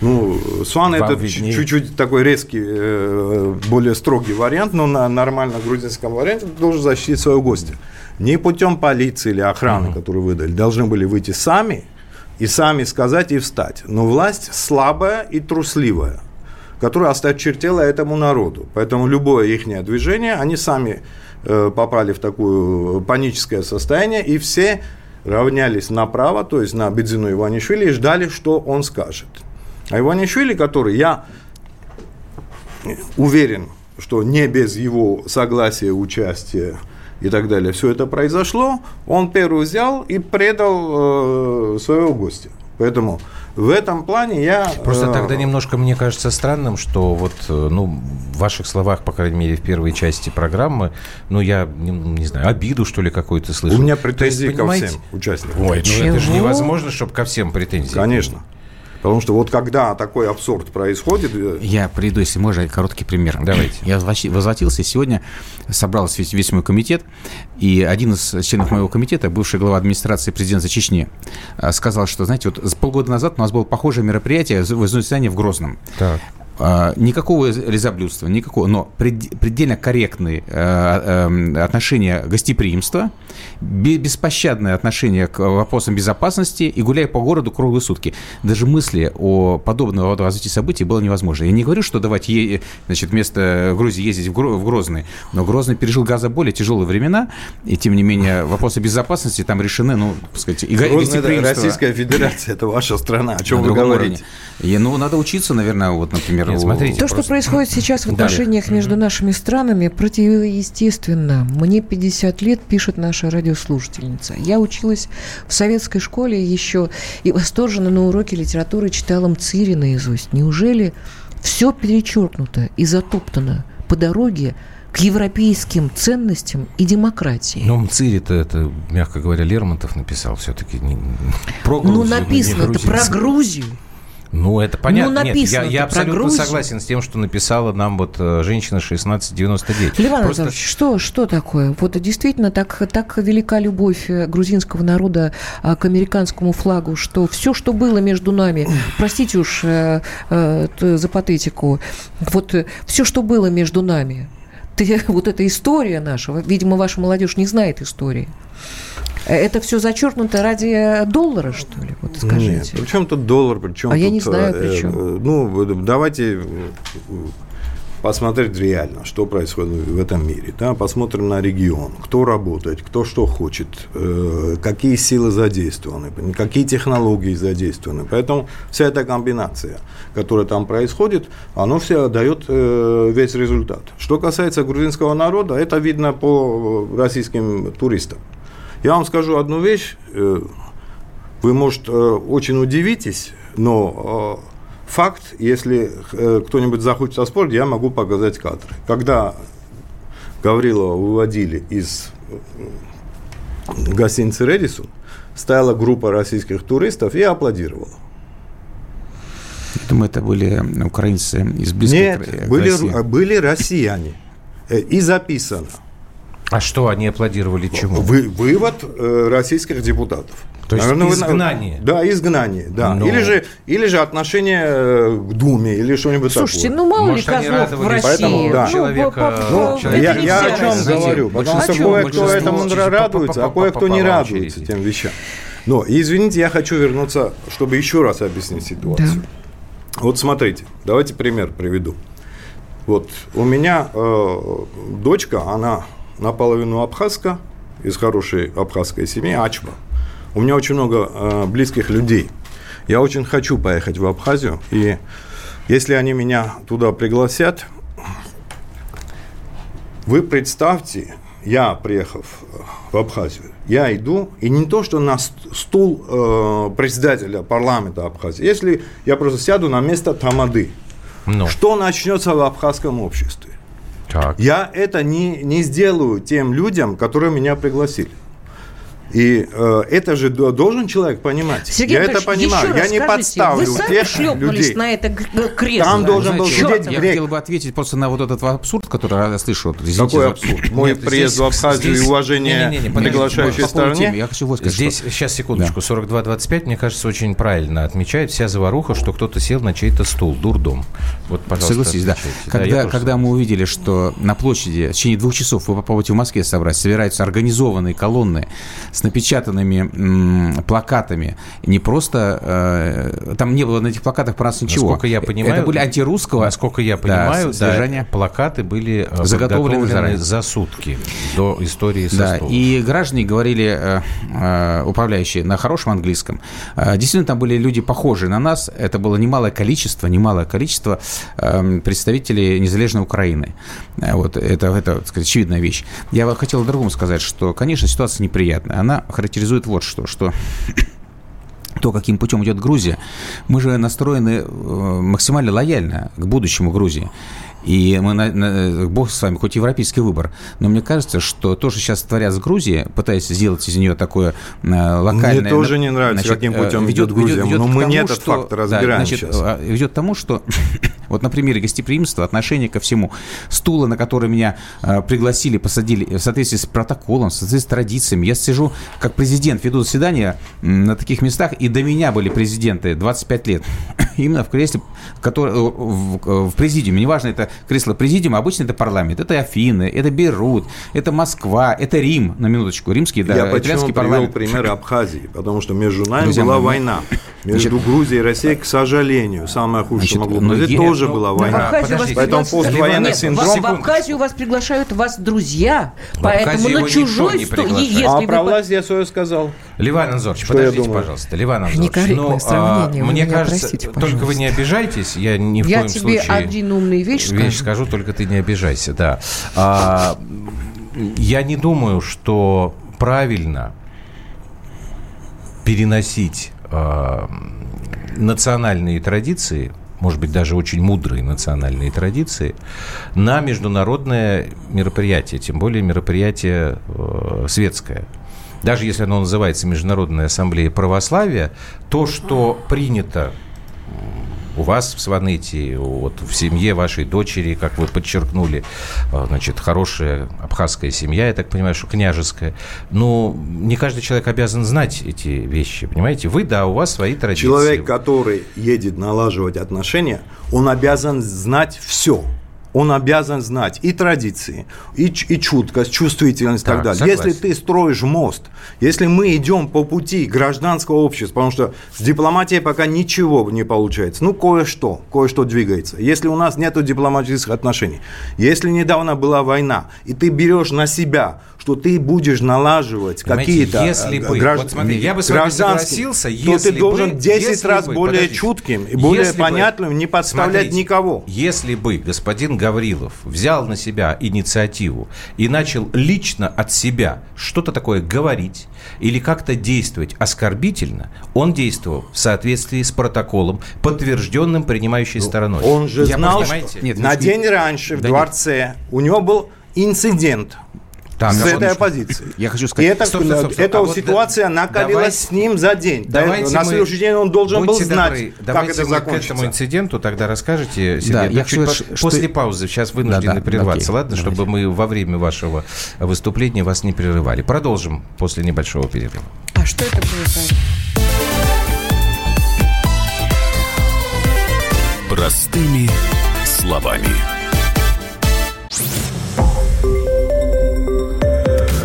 S5: Ну, сван это чуть-чуть такой резкий, э, более строгий вариант, но на нормальном грузинском варианте ты должен защитить своего гостя. Не путем полиции или охраны, угу. которую выдали, должны были выйти сами и сами сказать и встать. Но власть слабая и трусливая, которая осточертела этому народу. Поэтому любое их движение, они сами Э, попали в такое паническое состояние, и все равнялись направо, то есть на Бедзину Иванишвили, и ждали, что он скажет. А Иванишвили, который, я уверен, что не без его согласия, участия и так далее, все это произошло, он первый взял и предал э, своего гостя. Поэтому в этом плане я...
S1: Просто э, тогда немножко мне кажется странным, что вот, э, ну, в ваших словах, по крайней мере, в первой части программы, ну, я, не, не знаю, обиду, что ли, какую-то слышу.
S5: У меня претензии есть, ко всем участникам.
S1: Ой, ну это же невозможно, чтобы ко всем претензии.
S5: Конечно. Потому что вот когда такой абсурд происходит... Э,
S4: я приду, если можно, короткий пример. Давайте. Я возвратился сегодня, собрался весь, весь мой комитет, и один из членов моего комитета, бывший глава администрации президента Чечни, э, сказал, что, знаете, вот полгода назад у нас было похожее мероприятие, заседание в Грозном. Так. А, никакого лизоблюдства, никакого, но предельно корректные э, эм, отношения гостеприимства, беспощадное отношение к вопросам безопасности и гуляя по городу круглые сутки. Даже мысли о подобного рода развитии событий было невозможно. Я не говорю, что давайте значит, вместо Грузии ездить в Грозный, но Грозный пережил гораздо более тяжелые времена, и тем не менее вопросы безопасности там решены, ну, так сказать, и
S5: Грозный это Российская Федерация, это ваша страна, о чем вы говорите?
S4: И, ну, надо учиться, наверное, вот, например,
S2: нет, смотрите, То, просто... что происходит сейчас в отношениях Далее. между нашими странами, противоестественно. Мне 50 лет, пишет наша радиослушательница. Я училась в советской школе еще и восторженно на уроке литературы читала Мцири наизусть. Неужели все перечеркнуто и затоптано по дороге к европейским ценностям и демократии.
S1: Ну, Мцири-то это, мягко говоря, Лермонтов написал все-таки не, про
S2: ну, Грузию. Ну, написано это про Грузию.
S1: Ну, это понятно. Ну, Нет, я, я абсолютно согласен с тем, что написала нам вот э, женщина 1699.
S2: Леван Просто... Анатольевич, что, что такое? Вот действительно так, так велика любовь э, грузинского народа а, к американскому флагу, что все, что было между нами, простите уж э, э, за патетику, вот все, что было между нами, ты, вот эта история наша, видимо, ваша молодежь не знает истории. Это все зачеркнуто ради доллара, что ли? Вот скажите. Нет,
S5: при чем тут доллар, при чем
S2: а
S5: тут,
S2: я не знаю, при чем.
S5: Э, ну, давайте посмотреть реально, что происходит в этом мире. Да? Посмотрим на регион, кто работает, кто что хочет, э, какие силы задействованы, какие технологии задействованы. Поэтому вся эта комбинация, которая там происходит, она все дает э, весь результат. Что касается грузинского народа, это видно по российским туристам. Я вам скажу одну вещь. Э, вы, может, э, очень удивитесь, но э, факт, если кто-нибудь захочет оспорить, я могу показать кадры. Когда Гаврилова выводили из гостиницы «Редисон», стояла группа российских туристов и аплодировала.
S4: Я думаю, это были украинцы из близкой
S5: Нет, были, России. были россияне. И записано.
S1: А что они аплодировали чему?
S5: Вы, вывод э, российских депутатов.
S1: То есть Наверное, изгнание.
S5: Вы, да, изгнание, да. Но... Или, же, или же отношение э, к Думе, или что-нибудь
S2: Слушайте,
S5: такое.
S2: ну мало Может, ли козлов в России. Поэтому, да.
S1: человека,
S5: ну, человека я, я о чем говорю, потому что кое-кто этому радуется, а кое-кто не радуется тем вещам. Но, извините, я хочу вернуться, чтобы еще раз объяснить ситуацию. Да. Вот смотрите, давайте пример приведу. Вот у меня э, дочка, она наполовину абхазка, из хорошей абхазской семьи, Ачба. У меня очень много э, близких людей. Я очень хочу поехать в Абхазию, и если они меня туда пригласят, вы представьте, я, приехав в Абхазию, я иду, и не то, что на стул э, председателя парламента Абхазии, если я просто сяду на место Тамады, ну. что начнется в абхазском обществе? Так. Я это не, не сделаю тем людям, которые меня пригласили. И э, это же должен человек понимать.
S2: Сергей
S5: я это понимаю. Я не подставлю
S2: вы
S5: тех
S2: шлепнулись
S5: людей.
S2: на это кресло.
S5: Там должен был сидеть
S4: Я хотел бы ответить просто на вот этот абсурд, который я слышал.
S5: Извините, Какой абсурд? Мой Нет, приезд здесь, в Абхазию здесь, и уважение не, не, не, приглашающей стороне.
S1: Я хочу вот сказать, здесь, что... сейчас, секундочку, да. 42-25, мне кажется, очень правильно отмечает вся заваруха, что кто-то сел на чей-то стул, дурдом. Вот, пожалуйста,
S4: Согласись, да. Когда, да, когда мы увидели, что на площади в течение двух часов вы попробуйте в Москве собрать, собираются организованные колонны с напечатанными плакатами. Не просто... Э, там не было на этих плакатах про нас ничего.
S1: Насколько я понимаю...
S4: Это были антирусского...
S1: Насколько я понимаю, да, да, плакаты были э, заготовлены заранее. за сутки до истории со
S4: Да, и граждане говорили, э, э, управляющие, на хорошем английском. Э, действительно, там были люди похожие на нас. Это было немалое количество, немалое количество э, представителей незалежной Украины. Э, вот это, это так сказать, очевидная вещь. Я хотел о другом сказать, что, конечно, ситуация неприятная. Она характеризует вот что, что то, каким путем идет Грузия, мы же настроены э, максимально лояльно к будущему Грузии. И мы, на, на, бог с вами, хоть европейский выбор, но мне кажется, что то, что сейчас творят с Грузией, пытаясь сделать из нее такое э, локальное...
S5: Мне тоже не нравится, значит, каким путем ведет, идет Грузия, ведет, ведет но мы тому, не этот что, факт разбираем да, значит, сейчас.
S4: А, ведет к тому, что вот на примере гостеприимства, отношения ко всему, стула, на который меня э, пригласили, посадили в соответствии с протоколом, в соответствии с традициями. Я сижу как президент, веду заседания на таких местах, и до меня были президенты 25 лет. Именно в кресле, который, в, в президиуме, неважно, это кресло президиума, обычно это парламент. Это Афины, это Берут, это Москва, это Рим, на минуточку, римский, да,
S5: Я почему
S4: парламент.
S5: привел пример Абхазии, потому что между нами Друзья, была мы... война. Между Значит, Грузией и Россией, к сожалению, самое худшее, что могло быть. Это тоже ну, была война.
S2: Поэтому поствоенный синдром... В Абхазию вас приглашают вас друзья, поэтому на чужой стол...
S5: А про власть я свое сказал.
S1: Ливан Анзорович, подождите, пожалуйста. Ливан Анзорович, ну, а, мне кажется, только вы не обижайтесь, я ни в коем случае...
S2: Я тебе один умный вещь скажу.
S1: Вещь скажу, только ты не обижайся, да. А, я не думаю, что правильно переносить а, национальные традиции может быть, даже очень мудрые национальные традиции, на международное мероприятие, тем более мероприятие э, светское. Даже если оно называется Международная ассамблея православия, то, что принято у вас в Сванете, вот в семье вашей дочери, как вы подчеркнули, а, значит, хорошая абхазская семья, я так понимаю, что княжеская. Но не каждый человек обязан знать эти вещи, понимаете? Вы, да, у вас свои традиции.
S5: Человек, который едет налаживать отношения, он обязан знать все он обязан знать и традиции, и, и чуткость, чувствительность и так, так далее. Согласен. Если ты строишь мост, если мы идем по пути гражданского общества, потому что с дипломатией пока ничего не получается, ну, кое-что, кое-что двигается. Если у нас нет дипломатических отношений, если недавно была война, и ты берешь на себя что ты будешь налаживать какие-то
S1: если бы, гражд... вот смотри, я бы с вами согласился, то
S5: если ты должен бы, 10 раз бы, более подождите, чутким и более понятным, бы, не подставлять смотрите, никого.
S1: Если бы господин Гаврилов взял на себя инициативу и начал лично от себя что-то такое говорить или как-то действовать оскорбительно, он действовал в соответствии с протоколом, подтвержденным принимающей стороной.
S5: Он же я знал, что Нет, на день раньше в да дворце нет. у него был инцидент так, с этой оппозицией.
S1: Я хочу сказать...
S5: И это, стоп, стоп, стоп, стоп. эта а вот ситуация да, накалилась давайте, с ним за день. Давайте на следующий день он должен был знать, добры,
S1: как это закончится. к этому инциденту тогда расскажете, Сергей. Да, я чуть хочу, по, что... После паузы сейчас вынуждены да, да, прерваться, окей, ладно? Давайте. Чтобы мы во время вашего выступления вас не прерывали. Продолжим после небольшого перерыва.
S2: А что это будет?
S3: Простыми словами.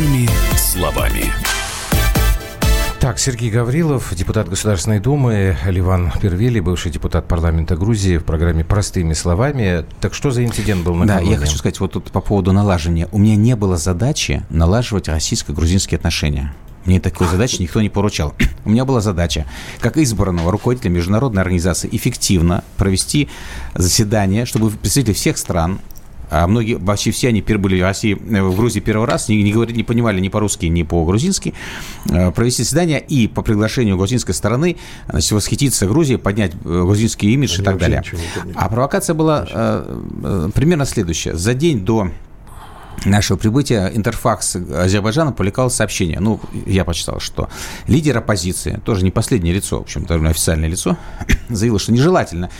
S3: Простыми словами.
S1: Так, Сергей Гаврилов, депутат Государственной Думы, Ливан Первели, бывший депутат парламента Грузии в программе «Простыми словами». Так что за инцидент был
S4: накануне? Да, я хочу сказать вот тут по поводу налаживания. У меня не было задачи налаживать российско-грузинские отношения. Мне такой задачи никто не поручал. У меня была задача, как избранного руководителя международной организации, эффективно провести заседание, чтобы представители всех стран а многие, вообще все они были в России, э, в Грузии первый раз, не, не, говорили, не понимали ни по-русски, ни по-грузински, э, провести заседание и по приглашению грузинской стороны значит, восхититься Грузией, поднять э, грузинский имидж они и так далее. А провокация была э, примерно следующая. За день до нашего прибытия Интерфакс Азербайджана публиковал сообщение. Ну, я почитал, что лидер оппозиции, тоже не последнее лицо, в общем, довольно официальное лицо, заявил, что нежелательно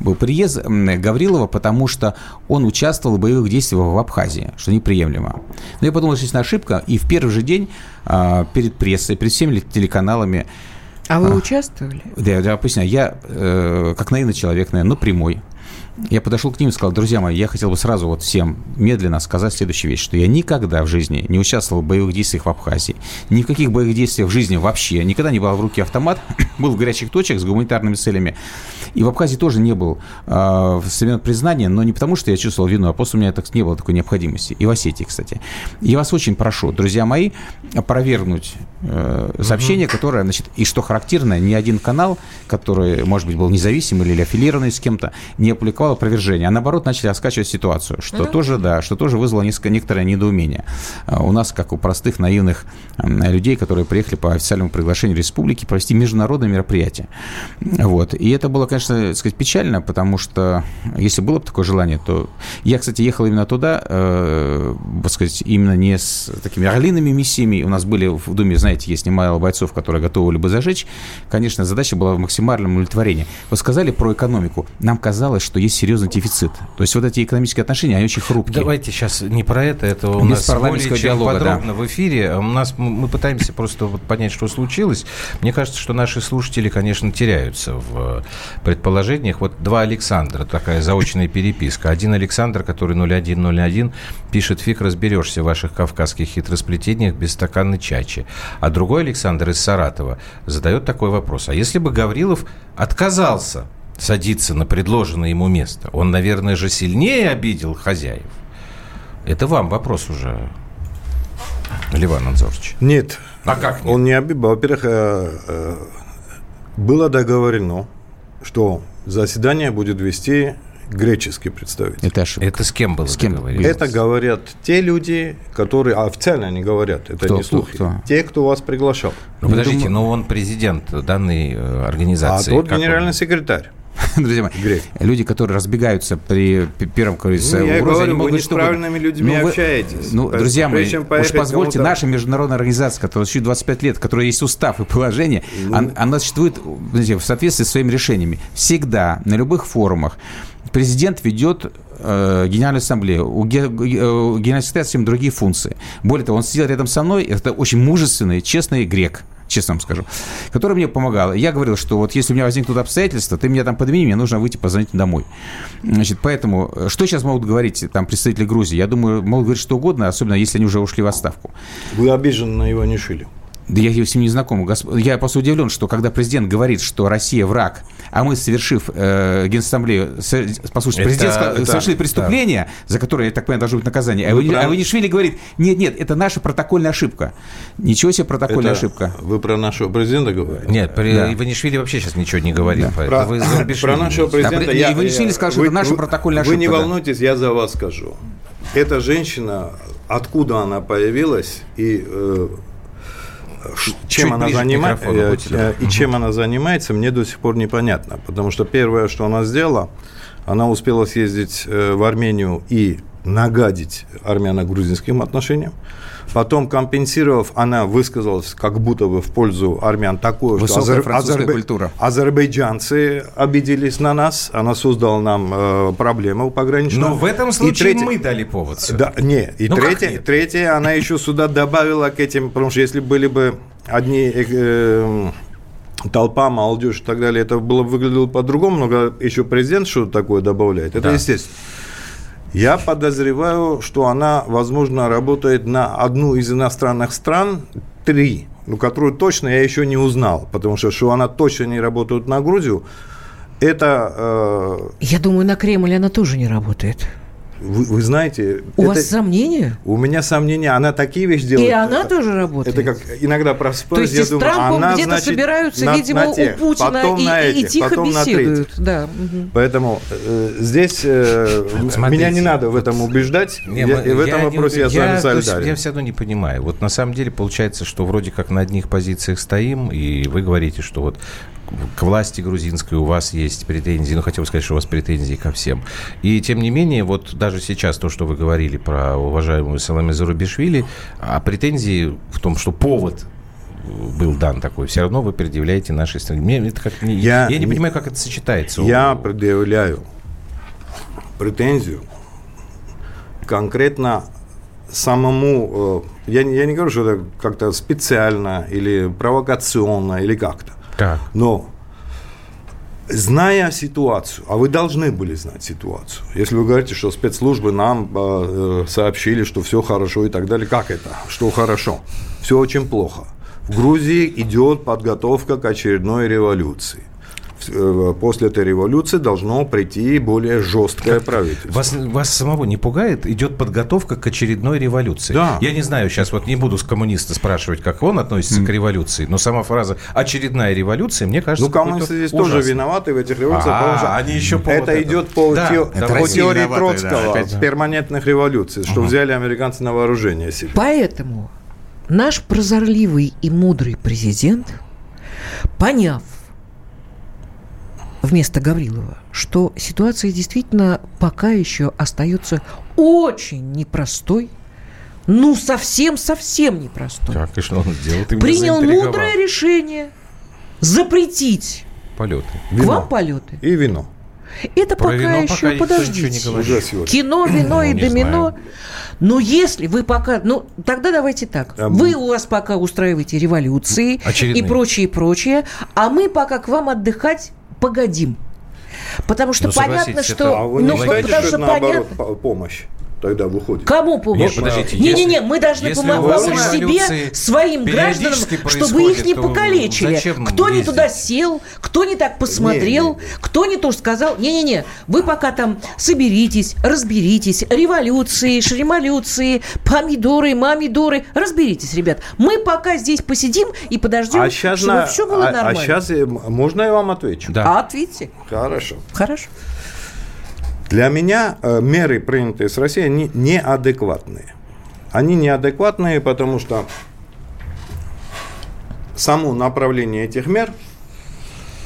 S4: был приезд Гаврилова, потому что он участвовал в боевых действиях в Абхазии, что неприемлемо. Но я подумал, что это ошибка, и в первый же день а, перед прессой, перед всеми телеканалами
S2: а вы а, участвовали?
S4: Да, я объясняю. Я, э, как наивный человек, наверное, но прямой, я подошел к ним и сказал, друзья мои, я хотел бы сразу вот всем медленно сказать следующую вещь, что я никогда в жизни не участвовал в боевых действиях в Абхазии, ни в каких боевых действиях в жизни вообще, никогда не брал в руки автомат, был в горячих точках с гуманитарными целями, и в Абхазии тоже не был э, в современном признании, но не потому, что я чувствовал вину, а просто у меня так не было такой необходимости. И в Осетии, кстати. Я вас очень прошу, друзья мои, опровергнуть э, сообщение, угу. которое, значит, и что характерно, ни один канал, который, может быть, был независимый или аффилированный с кем-то, не опубликовал опровержение, а наоборот начали раскачивать ситуацию, что угу. тоже, да, что тоже вызвало несколько, некоторое недоумение. А у нас, как у простых наивных людей, которые приехали по официальному приглашению республики провести международное мероприятие. Вот. И это было, конечно, сказать, печально, потому что если было бы такое желание, то... Я, кстати, ехал именно туда, э, сказать, именно не с такими орлиными миссиями. У нас были в Думе, знаете, есть немало бойцов, которые готовы либо зажечь. Конечно, задача была в максимальном удовлетворении. Вы сказали про экономику. Нам казалось, что есть серьезный дефицит. То есть вот эти экономические отношения, они очень хрупкие.
S1: Давайте сейчас не про это, это у Без нас более чем диалога, подробно да. в эфире. У нас мы пытаемся просто вот понять, что случилось. Мне кажется, что наши слушатели, конечно, теряются в предположениях. Вот два Александра, такая заочная переписка. Один Александр, который 0101, пишет, фиг разберешься в ваших кавказских хитросплетениях без стакана чачи. А другой Александр из Саратова задает такой вопрос. А если бы Гаврилов отказался садиться на предложенное ему место, он, наверное, же сильнее обидел хозяев? Это вам вопрос уже, Ливан Анзорович.
S5: Нет.
S1: А как
S5: нет? Он не обидел. Во-первых, э, э, было договорено, что заседание будет вести греческий представитель.
S4: Это ошибка.
S1: Это с кем было
S4: С кем?
S1: договориться?
S5: Это говорят те люди, которые а официально они говорят, это
S4: Кто,
S5: не
S4: кто,
S5: слухи.
S4: кто?
S5: Те, кто вас приглашал.
S1: Ну, подождите, но он президент данной э,
S5: А
S1: организации.
S5: тот
S1: Как он?
S5: генеральный секретарь.
S4: Друзья мои,
S5: Грек.
S4: люди, которые разбегаются при первом, говорится,
S5: Ну, я говорю,
S4: они могут
S5: вы не с правильными людьми
S4: Ну, вы-
S5: общаетесь.
S4: Ну,
S5: Прежде
S4: друзья мои, уж позвольте, наша международная организация, которая существует 25 лет, которая есть устав и положение,
S5: Ну.
S4: он- она существует знаете, в соответствии со своими решениями. Всегда, на любых форумах, президент ведет э, Генеральную ассамблею, у, ге- у Генерального секретаря совсем другие функции. Более того, он сидел рядом со мной, это очень мужественный, честный грек, честно вам скажу, который мне помогал. Я говорил, что вот если у меня возникнут обстоятельства, ты меня там подними, мне нужно выйти позвонить домой. Значит, поэтому, э, что сейчас могут говорить там представители Грузии? Я думаю, могут говорить что угодно, особенно если они уже ушли в отставку.
S5: Вы обижены на Иванишвили.
S4: Да я с ним не знаком. Я просто удивлен, что когда президент говорит, что Россия враг, а мы, совершив э, Генассамблею, с- послушайте,
S1: Это-
S4: президент сказал,
S1: это-
S4: совершили преступление, за которое, я так понимаю, должно быть наказание. А
S5: Вы
S4: Ивани-
S5: прав-
S4: а Иванишвили говорит, нет-нет, это наша протокольная ошибка. Ничего себе протокольная
S5: Это
S4: ошибка.
S5: Вы про нашего президента говорите?
S1: Нет, при
S4: Да.
S1: Иванишвили вообще сейчас ничего не говорит.
S5: Про,
S1: поэтому вы
S5: про нашего
S1: не-
S5: президента
S4: А,
S5: я...
S4: Иванишвили
S5: я-
S4: сказал, что это наша протокольная
S5: Вы не
S4: ошибка, да.
S5: волнуйтесь, я за вас скажу. Эта женщина, откуда она появилась и э, чем
S1: Чуть
S5: она занимается
S1: будьте добры.
S5: и чем она занимается, мне до сих пор непонятно, потому что первое, что она сделала, она успела съездить э, в Армению и нагадить армяно-грузинским отношениям. Потом, компенсировав, она высказалась как будто бы в пользу армян такое,
S4: Высокая
S5: что азер- азербай-
S4: культура.
S5: азербайджанцы обиделись на нас, она создала нам э, проблемы пограничную.
S1: Но в этом
S5: И
S1: случае
S5: третье-
S1: мы дали повод.
S5: Да, не, и
S1: Ну,
S5: третье, третье, она еще сюда добавила к этим, потому что если были бы одни э, толпа, молодежь и так далее, это было бы выглядело по-другому, но еще президент что-то такое добавляет, это
S1: Да.
S5: естественно. Я подозреваю, что она, возможно, работает на одну из иностранных стран, три, ну, которую точно я еще не узнал, потому что, что она точно не работает на Грузию, это, э,
S2: Я думаю, на Кремль она тоже не работает.
S5: Вы, вы знаете...
S2: У
S5: это-
S2: вас сомнения?
S5: у меня сомнения, она такие вещи делает.
S2: И она
S5: это,
S2: тоже работает.
S5: Это как иногда
S2: То
S5: просыпаюсь,
S2: есть и
S5: я
S2: с
S5: думаю,
S2: Трампом
S5: она,
S2: где-то
S5: значит,
S2: собираются,
S5: на-
S2: видимо,
S5: на тех,
S2: у Путина
S5: потом
S2: и,
S5: на
S2: и- и
S5: этих,
S2: тихо
S5: потом на
S2: беседуют. Да. мгм.
S5: Поэтому э, здесь э,
S1: Смотрите.
S5: меня не надо в этом убеждать.
S1: Не,
S5: я-
S1: мы-
S5: и в этом
S1: я не
S5: вопросе я
S1: убед-
S5: с вами
S1: то
S5: солидарен.
S1: Я все равно не понимаю. Вот на самом деле получается, что вроде как на одних позициях стоим, и вы говорите, что вот к власти грузинской у вас есть претензии, ну, хотел бы сказать, что у вас претензии ко всем. И, тем не менее, вот даже сейчас то, что вы говорили про уважаемую Саламе Зарубишвили, а претензии в том, что повод был дан такой, все равно вы предъявляете нашей стране. Мне это как не, я,
S5: Я
S1: не понимаю, как это сочетается.
S5: Я предъявляю претензию конкретно самому, э, я, я не говорю, что это как-то специально или провокационно или как-то,
S1: Так.
S5: но зная ситуацию, а вы должны были знать ситуацию, если вы говорите, что спецслужбы нам э, э, сообщили, что все хорошо и так далее, как это, что хорошо? Все очень плохо. В Грузии идет подготовка к очередной революции. Э, После этой революции должно прийти более жесткое правительство.
S1: Вас, вас самого не пугает? Идет подготовка к очередной революции.
S5: Да.
S1: Я не знаю, сейчас вот не буду с коммуниста спрашивать, как он относится к революции, но сама фраза «очередная революция» мне кажется
S5: Ну, коммунисты здесь тоже
S1: ужасной.
S5: виноваты в этих революциях,
S1: А,
S5: потому что
S1: они еще повод
S5: это
S1: это.
S5: идет по,
S1: Да,
S5: те-
S1: это
S5: по теории Троцкого
S4: да, опять.
S5: перманентных революций, что взяли американцы на вооружение себе.
S2: Поэтому наш прозорливый и мудрый президент, поняв вместо Гаврилова, что ситуация действительно пока еще остается очень непростой, ну совсем-совсем непростой,
S1: Так, и что он сделал? Ты
S2: принял мудрое решение запретить
S1: Полеты.
S2: к вам полеты.
S5: И вино.
S2: Это
S1: Про
S2: пока
S1: вино
S2: еще,
S1: пока ничего
S2: подождите.
S1: не.
S2: Кино, вино и
S1: Ну, не
S2: домино.
S1: знаю.
S2: Но если вы пока... Ну, тогда давайте так.
S5: А
S2: Вы у вас пока устраиваете революции
S1: Очередные.
S2: и прочее, и прочее, а мы пока к вам отдыхать погодим. Потому что
S1: Ну,
S2: понятно, что...
S5: А вы
S2: ну,
S5: не считаете,
S2: потому
S5: что
S2: что
S5: это наоборот
S2: понятно...
S5: по- помощь тогда выходит?
S2: Кому?
S1: Нет, подождите,
S2: Не-не-не, мы должны помочь себе, своим гражданам, чтобы их не покалечили. Кто не
S1: ездить?
S2: туда сел, кто не так посмотрел,
S5: Не-не-не.
S2: кто не то сказал. Не-не-не, вы пока там соберитесь, разберитесь. Революции, шремолюции, помидоры, мамидоры. Разберитесь, ребят. Мы пока здесь посидим и подождем,
S5: А сейчас,
S2: чтобы все было
S5: а,
S2: нормально.
S5: сейчас можно я вам отвечу?
S1: Да.
S2: А ответьте.
S5: Хорошо.
S2: Хорошо.
S5: Для меня э, меры, принятые с Россией, они неадекватные. Они неадекватные, потому что само направление этих мер,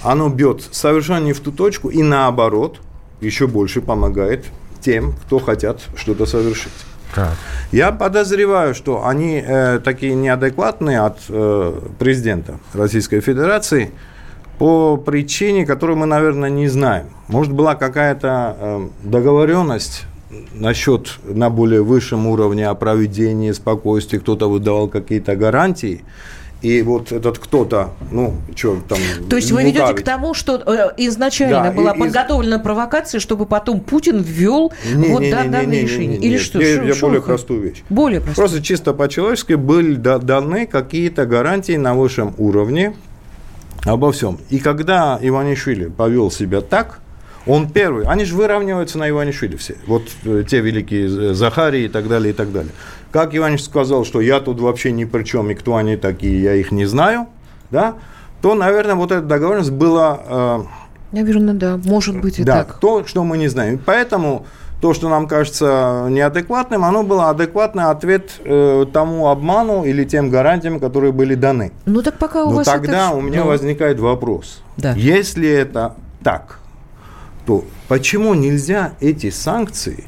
S5: оно бьет совершенно не в ту точку и наоборот еще больше помогает тем, кто хотят что-то совершить.
S1: Так.
S5: Я подозреваю, что они э, такие неадекватные от э, президента Российской Федерации по причине, которую мы, наверное, не знаем. Может, была какая-то э, договоренность насчет на более высшем уровне о проведении спокойствия, кто-то выдавал какие-то гарантии, и вот этот кто-то, ну, что там...
S2: То есть вы ведете к тому, что э, изначально
S5: Да,
S2: была
S5: и- из-
S2: подготовлена провокация, чтобы потом Путин ввел
S5: Не,
S2: вот
S5: не, не,
S2: да-
S5: не,
S2: данное
S5: не, не,
S2: решение?
S5: не,
S2: Или что?
S5: Я,
S2: Шо-
S5: я
S2: шо
S5: более простую вещь.
S2: Более простую.
S5: Просто чисто по-человечески были да- даны какие-то гарантии на высшем уровне обо всем. И когда Иванишвили повел себя так, он первый, они же выравниваются на Иванишвили все. Вот э, те великие э, Захарии и так далее, и так далее. Как Иваниш сказал, что я тут вообще ни при чем, и кто они такие, я их не знаю, да, то, наверное, вот эта договоренность была э,
S2: Наверное, да. Может быть и
S5: да,
S2: так.
S5: то, что мы не знаем. Поэтому то, что нам кажется неадекватным, оно было адекватный ответ э, тому обману или тем гарантиям, которые были даны.
S2: Ну так пока у
S5: Но
S2: вас
S5: тогда
S2: это...
S5: у меня
S2: ну,
S5: возникает вопрос.
S2: Да.
S5: Если это так, то почему нельзя эти санкции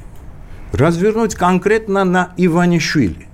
S5: развернуть конкретно на Иванишвили?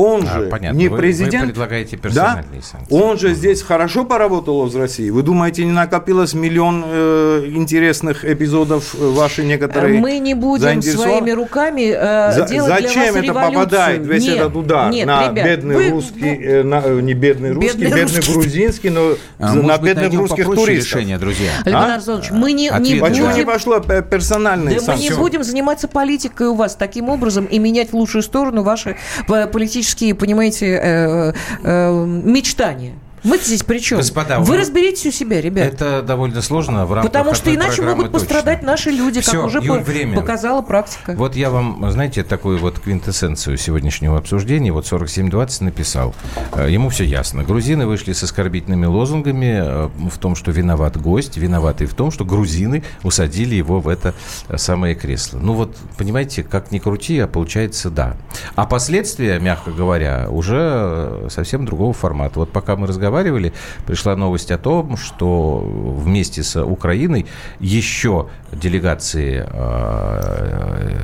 S5: Он
S1: А,
S5: же
S1: понятно.
S5: не
S1: Вы- вы
S5: президент.
S1: предлагаете
S5: да?
S1: персональные санкции.
S5: Он же здесь хорошо поработал в России. Вы думаете, не накопилось миллион э, интересных эпизодов э, ваши некоторые?
S2: Мы не будем своими руками э,
S5: За-
S2: делать
S5: зачем
S2: для вас
S5: это
S2: революцию.
S5: попадает, весь
S2: Нет,
S5: этот удар
S2: нет,
S5: на
S2: ребят,
S5: бедный
S2: вы-
S5: русский, э, на, э, не бедный русский,
S2: Бедный
S5: бедный,
S2: русский.
S5: грузинский, но
S4: А, может
S5: на
S4: быть,
S5: бедных русских туристов.
S4: решение, друзья.
S2: Александр
S5: А?
S2: Мы не, не
S4: Ответ.
S5: Почему
S2: будем...
S5: не пошло пе- персональные
S2: Да мы
S5: санкции?
S2: не будем заниматься политикой у вас таким образом и менять в лучшую сторону ваши э, политические, понимаете, э, э, мечтания. Мы здесь при чем?
S1: Господа,
S2: Вы
S1: вы-
S2: разберитесь у себя, ребят.
S1: Это довольно сложно в рамках
S2: Потому что иначе могут пострадать
S1: точно.
S2: наши люди,
S1: Всё,
S2: как уже
S1: Юль,
S2: по-
S1: время.
S2: показала практика.
S1: Вот я вам, знаете, такую вот квинтэссенцию сегодняшнего обсуждения, вот 4720 написал. Э, Ему все ясно. Грузины вышли с оскорбительными лозунгами э, в том, что виноват гость, виноваты в том, что грузины усадили его в это э, самое кресло. Ну вот, понимаете, как ни крути, а получается да. А последствия, мягко говоря, уже совсем другого формата. Вот пока мы разговаривали, пришла новость о том, что вместе с Украиной еще делегации э,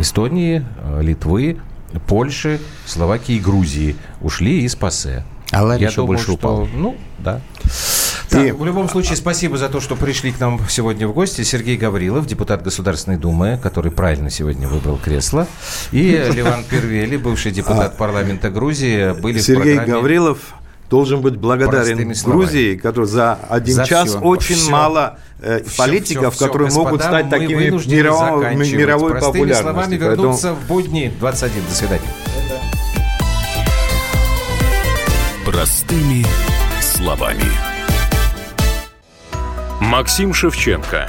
S1: Эстонии, э, Литвы, Польши, Словакии и Грузии ушли из ПАСЕ.
S4: А
S1: Я
S4: еще
S1: думаю,
S4: больше
S1: что,
S4: упал.
S1: Ну, да. Так,
S5: И-
S1: в любом случае, спасибо за то, что пришли к нам сегодня в гости. Сергей Гаврилов, депутат Государственной Думы, который правильно сегодня выбрал кресло. И Ливан Первели, бывший депутат парламента Грузии, были в
S5: А, Сергей
S1: программе...
S5: Гаврилов должен быть благодарен. Грузии, который за один
S1: За
S5: час
S1: всё.
S5: очень
S1: Всё.
S5: мало э,
S1: Всё,
S5: политиков,
S1: всё,
S5: которые могут
S1: господа,
S5: стать
S1: мы
S5: такими мировой, мировой
S1: Простыми
S5: популярностью.
S1: словами
S5: Поэтому-
S1: вернуться в будни 21. До свидания.
S3: Простыми словами. Максим Шевченко.